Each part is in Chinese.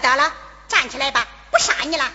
得了站起来吧不杀你了。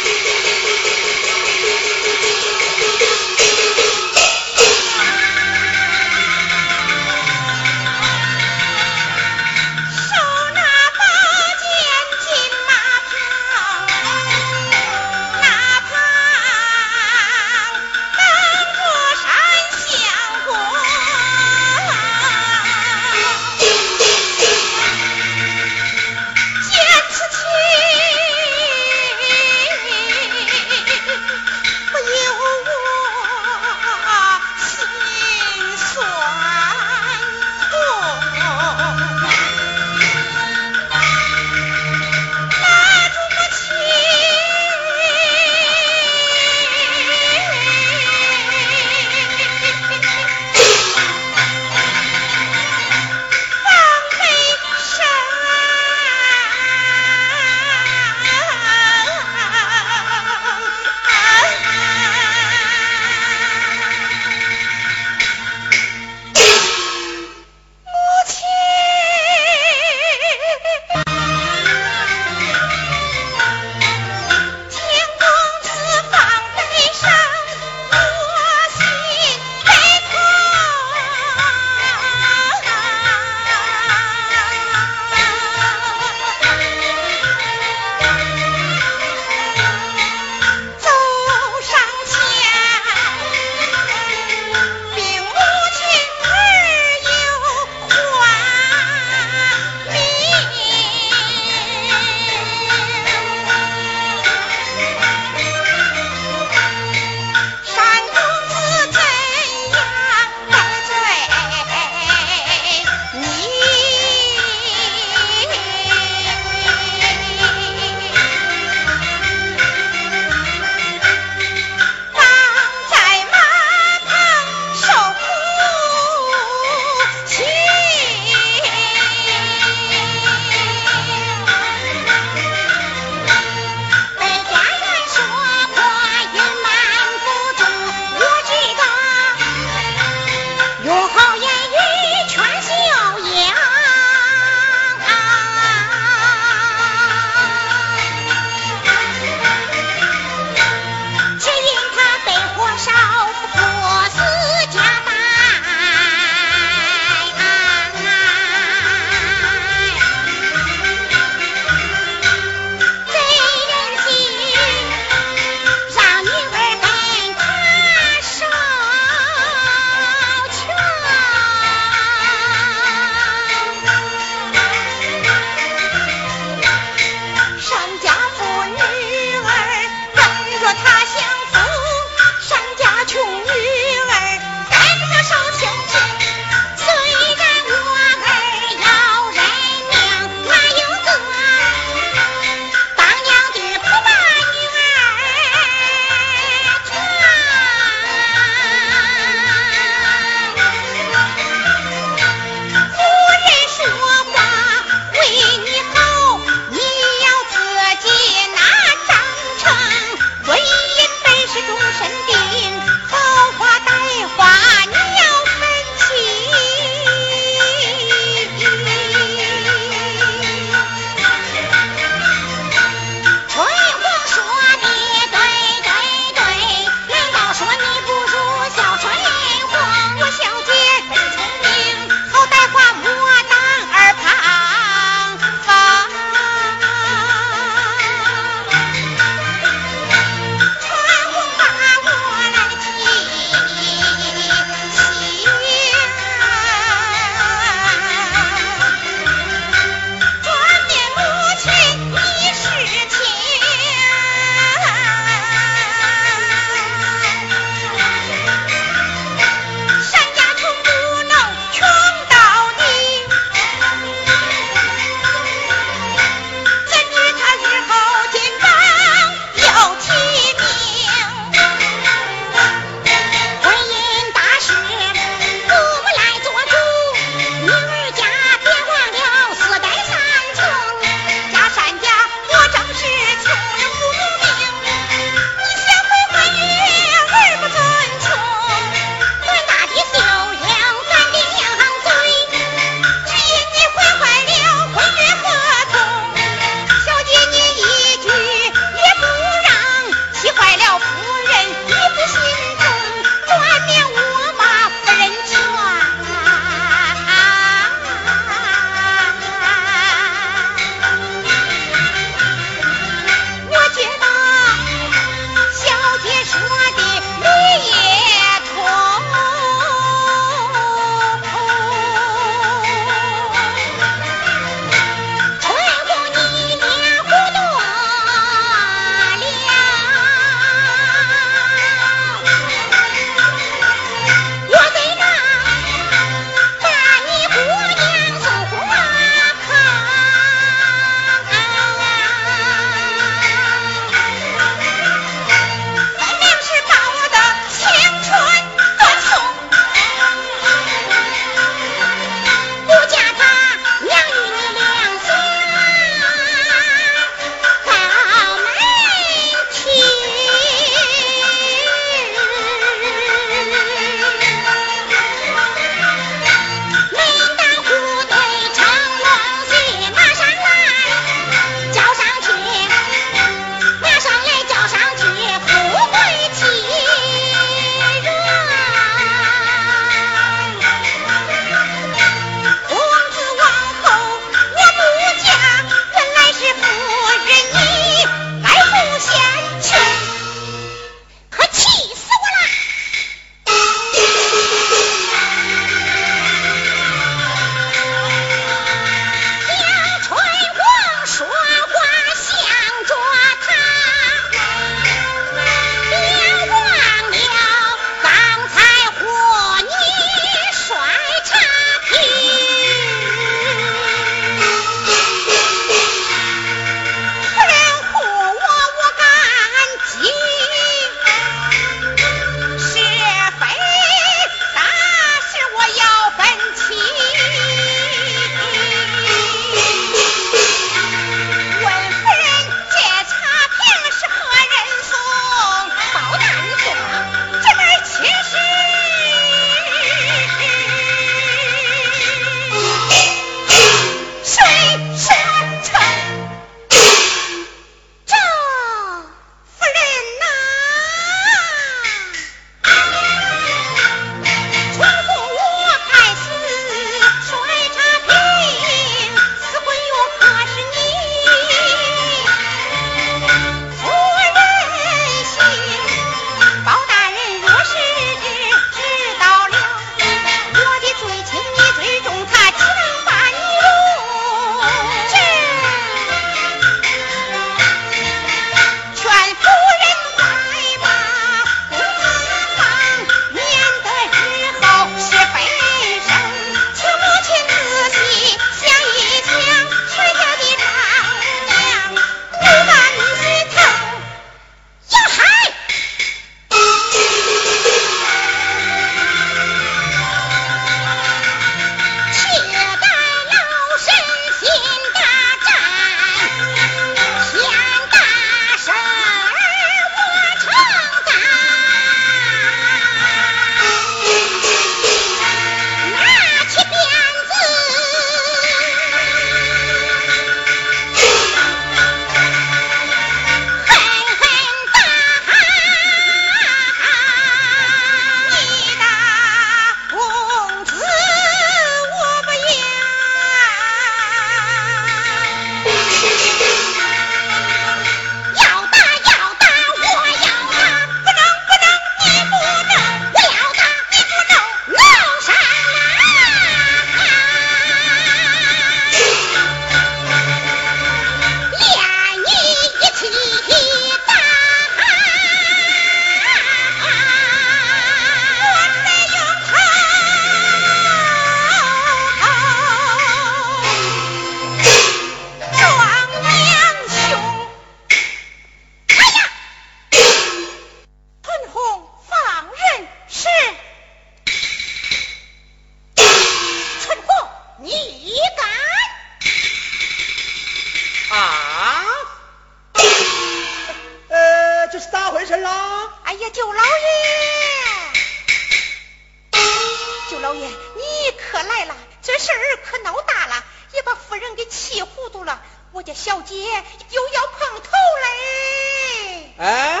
你可来了，这事儿可闹大了，也把夫人给气糊涂了。我家小姐又要碰头嘞！哎，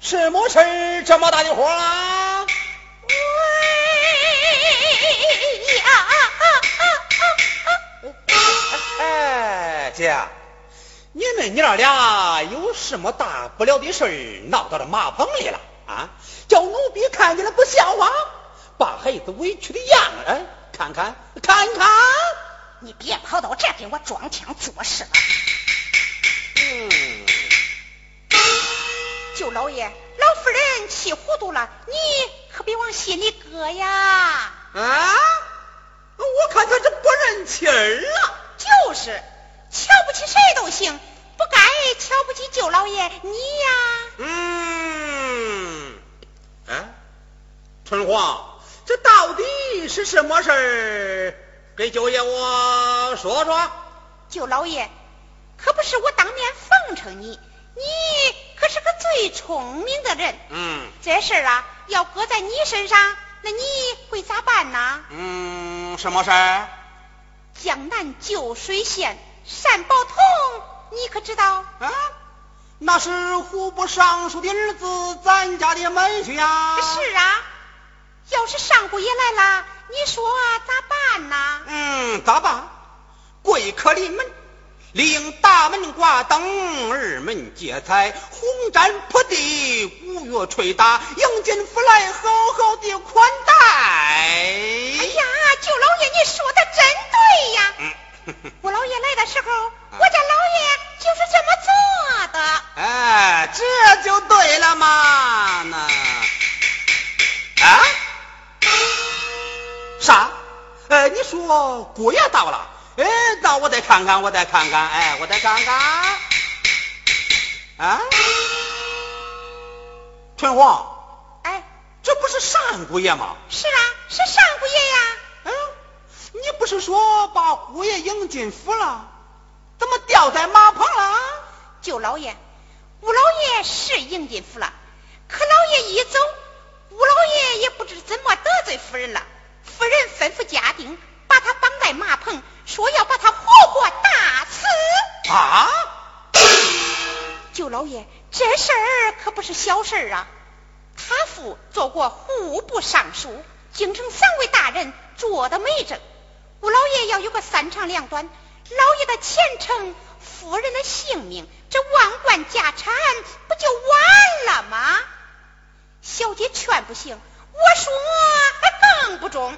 什么事儿这么大的火啊？喂！啊啊啊啊、哎，姐，你们娘俩有什么大不了的事儿闹到了马棚里了啊？叫奴婢看见了不像话。把孩子委屈的样儿看看看看。你别跑到这给我装腔作势了。嗯，舅老爷，老夫人气糊涂了，你可别往心里搁呀。啊，我看他这不认亲儿了。就是，瞧不起谁都行，不该瞧不起舅老爷你呀。嗯，哎，春花，这到底是什么事儿？给舅爷我说说。舅老爷，可不是我当面奉承你，你可是个最聪明的人。嗯这事儿啊，要搁在你身上，那你会咋办呢？嗯，什么事儿？江南旧水县单宝同，你可知道？啊，那是户部尚书的儿子，咱家的门婿呀。是啊，要是上姑爷来了，你说咋办呢？嗯，咋办？贵客临门，令大门挂灯，二门接彩，红毡铺地，鼓乐吹打，迎进府来，好好的款待。哎呀，舅老爷，你说的真对呀！嗯，我老爷来的时候，我家老爷就是这么做的。哎，这就对了嘛，那啊，啥？呃，你说姑爷到了？哎，那我再看看，我再看看，哎，我再看看。啊，春花，哎，这不是单姑爷吗？是啊，是单姑爷呀。嗯，你不是说把姑爷迎进府了？怎么掉在马棚了？舅老爷，吴老爷是迎进府了，可老爷一走，吴老爷也不知怎么得罪夫人了。夫人吩咐家丁把他绑在马棚，说要把他活活打死。啊？舅老爷，这事儿可不是小事儿啊！他父做过户部尚书，京城三位大人做的媒正。吴老爷要有个三长两短，老爷的前程，夫人的性命，这万贯家产不就完了吗？小姐劝不行，我说还更不中，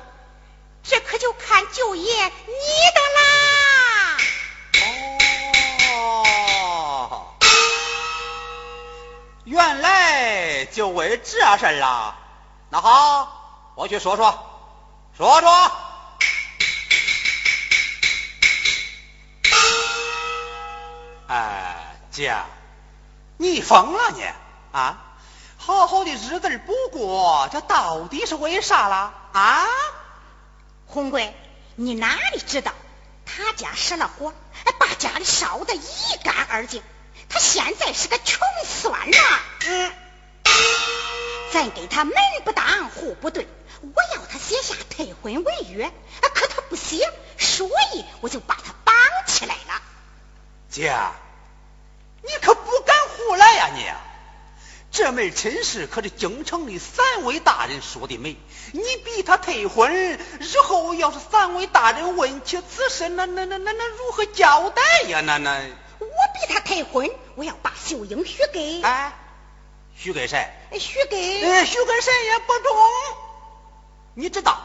这可就看舅爷你的啦。哦，原来就为这事儿啊！那好，我去说说，说说。哎，姐，你疯了你啊！好好的日子不过，这到底是为啥了啊？红贵，你哪里知道，他家失了火，把家里烧得一干二净。他现在是个穷酸呐。嗯，咱给他门不当户不对，我要他写下退婚违约，可他不写，所以我就把他绑起来了。姐，你可不敢胡来呀、你！这门亲事可是京城里三位大人说的媒，你逼他退婚，日后要是三位大人问起此事，那那那那那如何交代呀？那那，我逼他退婚，我要把秀英许给，哎，许给谁？许给呃，许给谁也不中。你知道，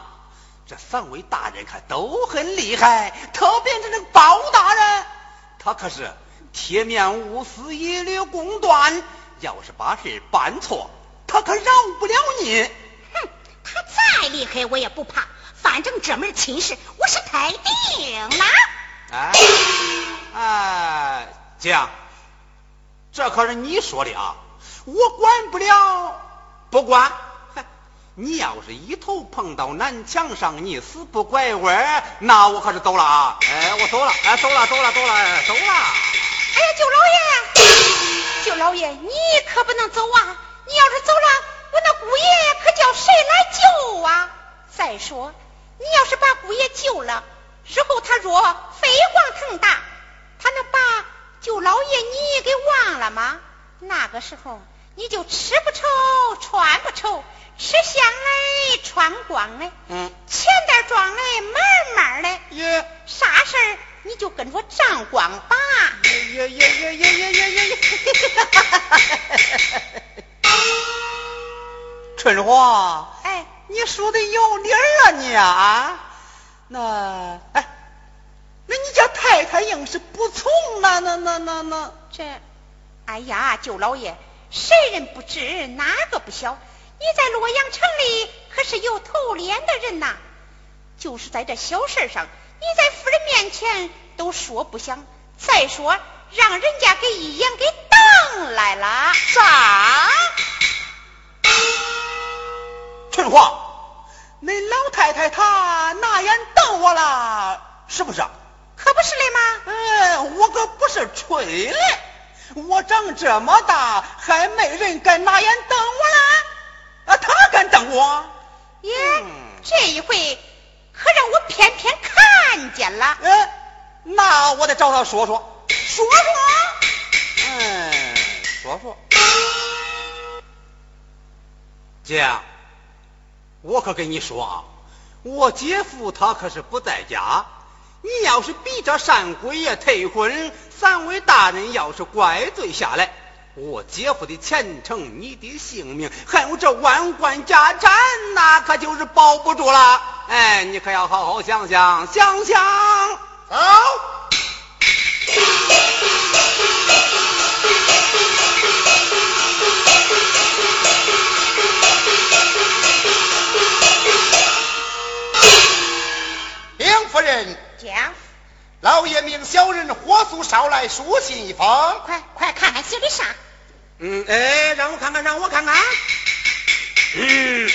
这三位大人可都很厉害，特别是那个包大人，他可是铁面无私、一律公断。要是把事办错，他可饶不了你。哼，他再厉害我也不怕，反正这门亲事我是太定了。哎，哎，姐，这可是你说的啊，我管不了，不管。哼你要是一头碰到南墙上，你死不拐弯，那我可是走了啊！哎，我走了，哎，走了，走了，走了，哎走了。哎呀，舅老爷，舅老爷，你可不能走啊！你要是走了，我那姑爷可叫谁来救啊？再说，你要是把姑爷救了，日后他若飞黄腾达，他能把舅老爷你给忘了吗？那个时候你就吃不愁，穿不愁，吃香嘞，穿光嘞，嗯，钱袋装嘞，满满嘞，也啥事儿你就跟着张光吧。耶耶耶耶耶耶耶耶耶！春花，哎，你说的有理啊你啊，那哎，那你家太太硬是不从了，那那那那这，哎呀，舅老爷，谁人不知哪个不晓？你在洛阳城里可是有头脸的人呐，就是在这小事上。你在夫人面前都说不想。再说，让人家给一眼给瞪来了。啥？春花，那老太太她拿眼瞪我了，是不是？可不是嘞吗？嗯，我可不是吹嘞，我长这么大还没人敢拿眼瞪我了，啊，他敢瞪我？耶，嗯这一回可让我偏偏看见了。嗯，那我得找他说说，说说，嗯，说说。姐，我可跟你说啊，我姐夫他可是不在家。你要是逼着单鬼爷退婚，三位大人要是怪罪下来，我姐夫的前程、你的性命，还有这万贯家产，那可就是保不住了。哎，你可要好好想想，想想。走。禀夫人，讲，老爷命小人火速捎来书信一封。快快看看写的啥？嗯，哎，让我看看，让我看看。嗯，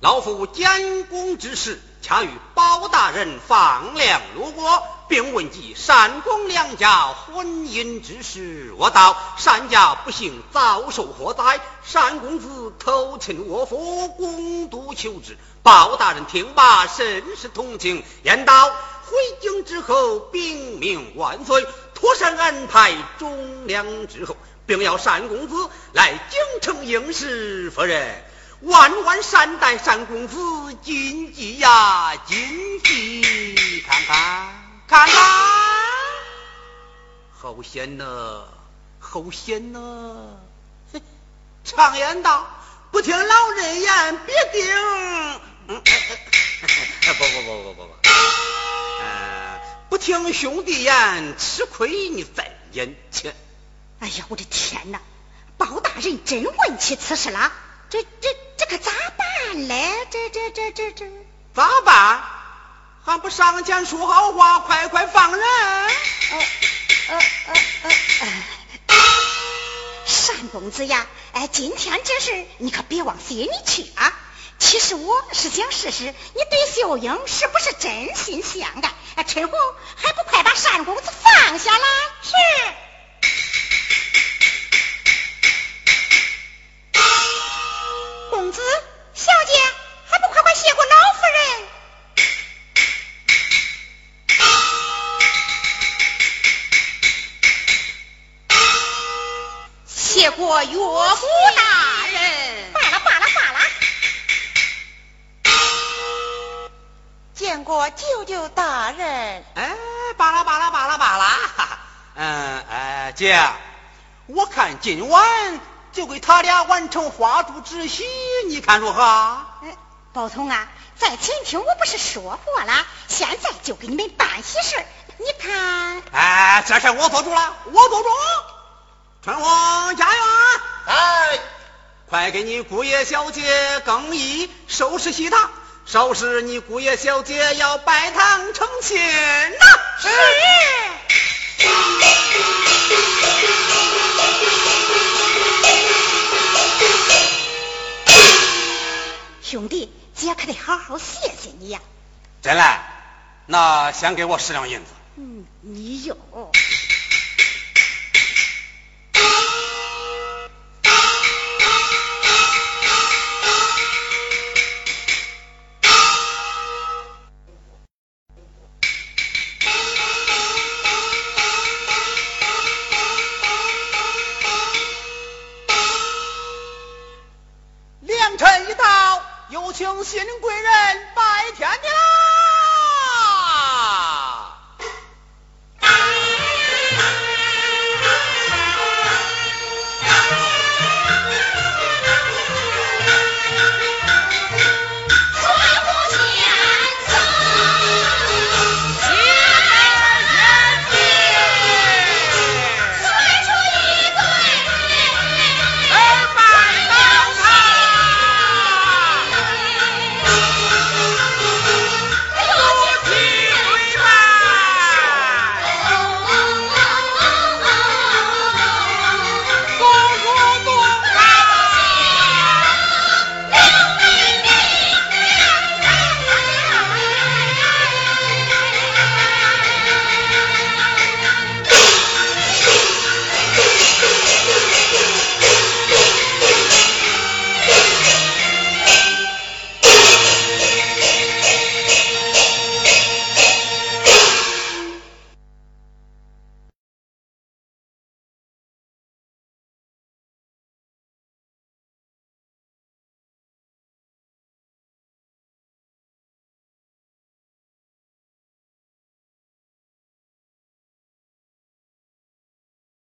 老夫监工之事，恰与包大人放粮路过，并问及单公两家婚姻之事。我道单家不幸遭受祸灾，单公子投亲我府，公督求治。包大人听罢，甚是同情，言道：回京之后，禀命万岁，妥善安排忠良之后，并要单公子来京城应试。夫人，万万善待单公子，谨记呀，谨记。看看，看看，好险呐，好险呐！常言道，不听老人言，必定。嗯，不不不不不不，呃，不听兄弟言，吃亏你在眼前。哎呀，我的天哪！包大人真问起此事了，这这这可咋办嘞？这这这这这，咋办？还不上前说好话，快快放人！呃呃呃呃呃，单公子呀，哎，今天这事你可别往心里去啊。其实我是想试试你对秀英是不是真心相爱。哎，春红还不快把单公子放下来？是。公子，小姐，还不快快谢过老夫人？谢过岳舅舅大人。哎，罢了罢了罢了罢了。哈 哈嗯，哎，姐，我看今晚就给他俩完成花烛之喜，你看如何？哎，包通啊，在前厅我不是说过了，现在就给你们办喜事你看，哎，这事我做主了，我做主。春红家园，哎，快给你姑爷小姐更衣，收拾喜堂。收拾你姑爷小姐要拜堂成亲呐、是。兄弟，姐可得好好谢谢你呀。真来，那先给我十两银子。嗯，你有。